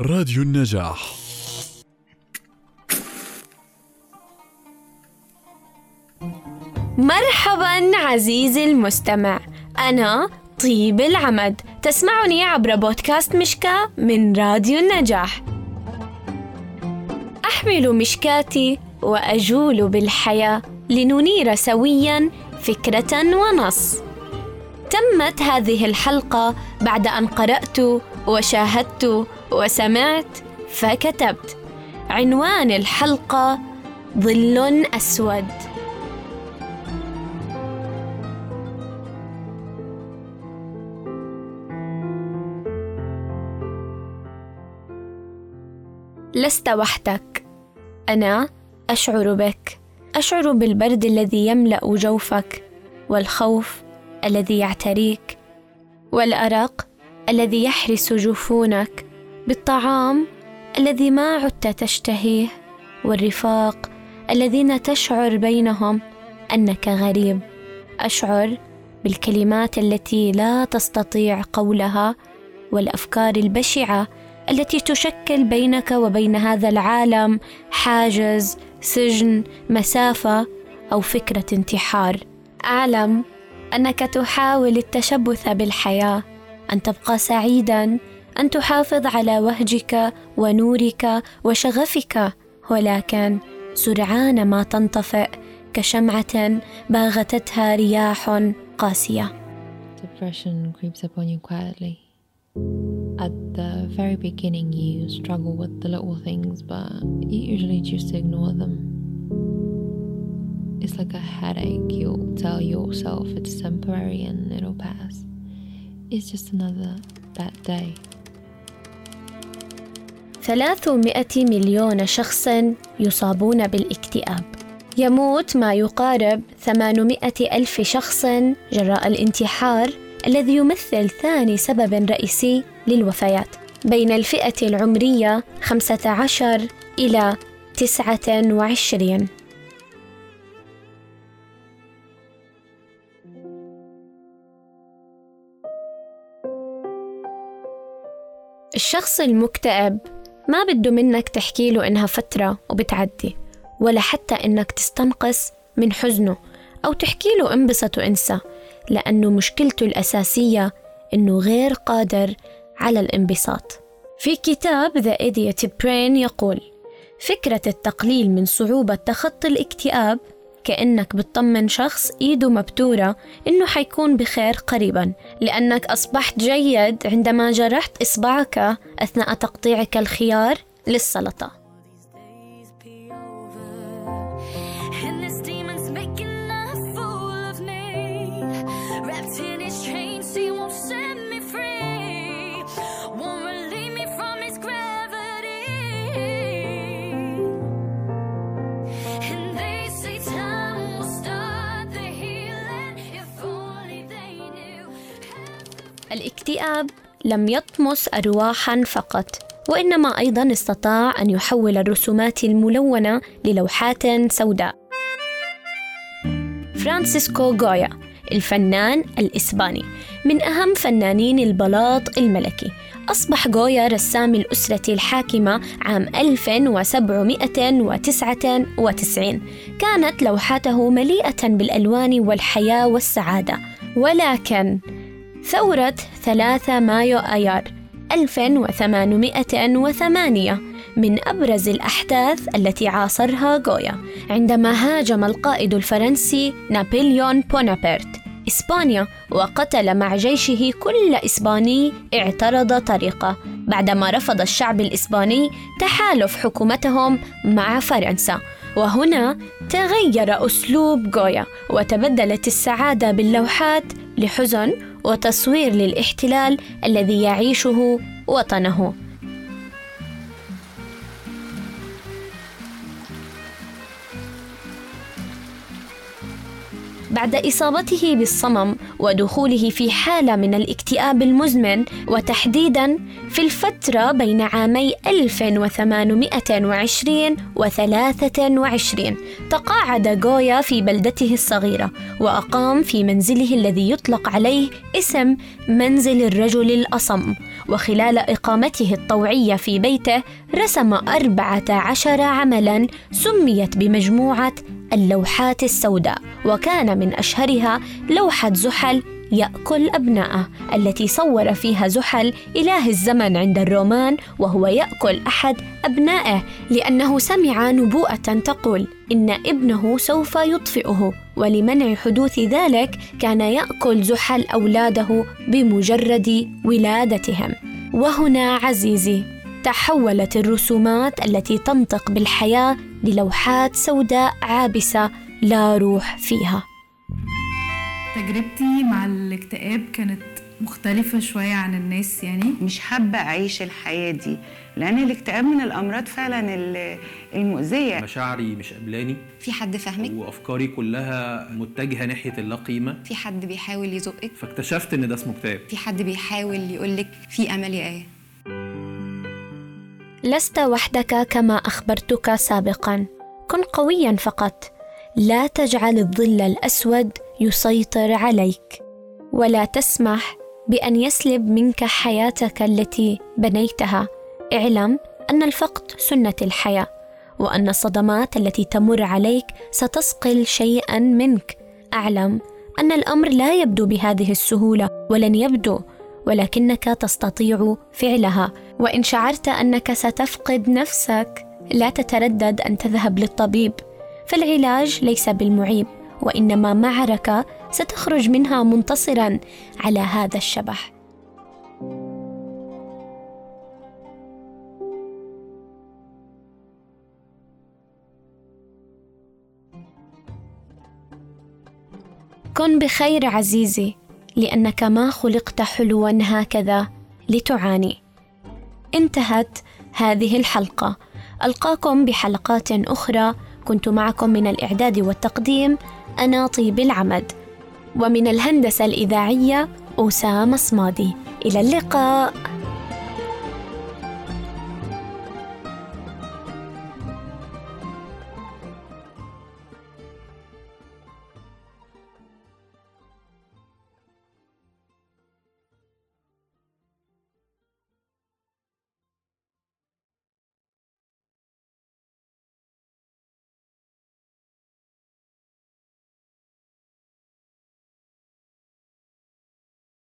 راديو النجاح. مرحبا عزيزي المستمع. أنا طيب العمد. تسمعني عبر بودكاست مشكاة من راديو النجاح. أحمل مشكاتي وأجول بالحياة لننير سويا فكرة ونص. تمت هذه الحلقة بعد أن قرأت وشاهدت وسمعت فكتبت عنوان الحلقة ظل أسود. لست وحدك. أنا أشعر بك. أشعر بالبرد الذي يملأ جوفك والخوف الذي يعتريك والأرق الذي يحرس جفونك. بالطعام الذي ما عدت تشتهيه والرفاق الذين تشعر بينهم أنك غريب. أشعر بالكلمات التي لا تستطيع قولها والأفكار البشعة التي تشكل بينك وبين هذا العالم حاجز سجن مسافة أو فكرة انتحار. أعلم أنك تحاول التشبث بالحياة أن تبقى سعيدا ان تحافظ على وهجك ونورك وشغفك ولكن سرعان ما تنطفئ كشمعه باغتتها رياح قاسيه Depression creeps upon you quietly. At the very beginning, you struggle with the little things, but you usually choose to ignore them. It's like a headache. You'll tell yourself it's temporary and it'll pass. It's just another bad day. 300 مليون شخص يصابون بالاكتئاب. يموت ما يقارب 800 ألف شخص جراء الانتحار الذي يمثل ثاني سبب رئيسي للوفيات. بين الفئة العمرية 15 إلى 29 الشخص المكتئب ما بده منك تحكي له إنها فترة وبتعدي ولا حتى إنك تستنقص من حزنه أو تحكي له انبسط وانسى لأنه مشكلته الأساسية إنه غير قادر على الانبساط. في كتاب The Idiot Brain يقول فكرة التقليل من صعوبة تخطي الاكتئاب كأنك بتطمن شخص إيده مبتورة إنه حيكون بخير قريبا لأنك أصبحت جيد عندما جرحت إصبعك أثناء تقطيعك الخيار للسلطة. الاكتئاب لم يطمس أرواحا فقط وإنما أيضا استطاع أن يحول الرسومات الملونة للوحات سوداء. فرانسيسكو غويا الفنان الإسباني من أهم فنانين البلاط الملكي. أصبح غويا رسام الأسرة الحاكمة عام 1799 كانت لوحاته مليئة بالألوان والحياة والسعادة ولكن ثورة 3 مايو آيار 1808 من أبرز الأحداث التي عاصرها غويا عندما هاجم القائد الفرنسي نابليون بونابرت. إسبانيا وقتل مع جيشه كل إسباني اعترض طريقه. بعدما رفض الشعب الإسباني تحالف حكومتهم مع فرنسا. وهنا تغير أسلوب غويا وتبدلت السعادة باللوحات لحزن وتصوير للاحتلال الذي يعيشه وطنه. بعد إصابته بالصمم ودخوله في حالة من الاكتئاب المزمن وتحديدا في الفترة بين عامي 1820 و 23 تقاعد غويا في بلدته الصغيرة وأقام في منزله الذي يطلق عليه اسم منزل الرجل الأصم. وخلال إقامته الطوعية في بيته رسم أربعة عشر عملاً سميت بمجموعة اللوحات السوداء وكان من أشهرها لوحة زحل يأكل أبناءه التي صور فيها زحل إله الزمن عند الرومان وهو يأكل أحد أبنائه لأنه سمع نبوءة تقول إن ابنه سوف يطفئه ولمنع حدوث ذلك كان يأكل زحل أولاده بمجرد ولادتهم. وهنا عزيزي تحولت الرسومات التي تنطق بالحياة للوحات سوداء عابسة لا روح فيها. تجربتي مع الاكتئاب كانت مختلفة شوية عن الناس يعني. مش حابة أعيش الحياة دي لأن الاكتئاب من الأمراض فعلا ال- المؤذية. مشاعري مش قبلاني. في حد فاهمك وأفكاري كلها متجهة ناحية اللا قيمه في حد بيحاول يزقك؟ فاكتشفت إن ده اسمه اكتئاب. في حد بيحاول يقولك في أمل يا آية؟ لست وحدك كما أخبرتك سابقا. كن قويا فقط. لا تجعل الظل الأسود يسيطر عليك. ولا تسمح بأن يسلب منك حياتك التي بنيتها. اعلم أن الفقد سنة الحياة وأن الصدمات التي تمر عليك ستثقل شيئا منك. أعلم أن الأمر لا يبدو بهذه السهولة ولن يبدو ولكنك تستطيع فعلها. وإن شعرت أنك ستفقد نفسك لا تتردد أن تذهب للطبيب. فالعلاج ليس بالمعيب وإنما معركة ستخرج منها منتصرا على هذا الشبح. كن بخير عزيزي. لأنك ما خلقت حلوا هكذا لتعاني. انتهت هذه الحلقة. ألقاكم بحلقات أخرى. كنت معكم من الإعداد والتقديم أنا طيب العمد. ومن الهندسة الإذاعية أسامة صمادي. إلى اللقاء.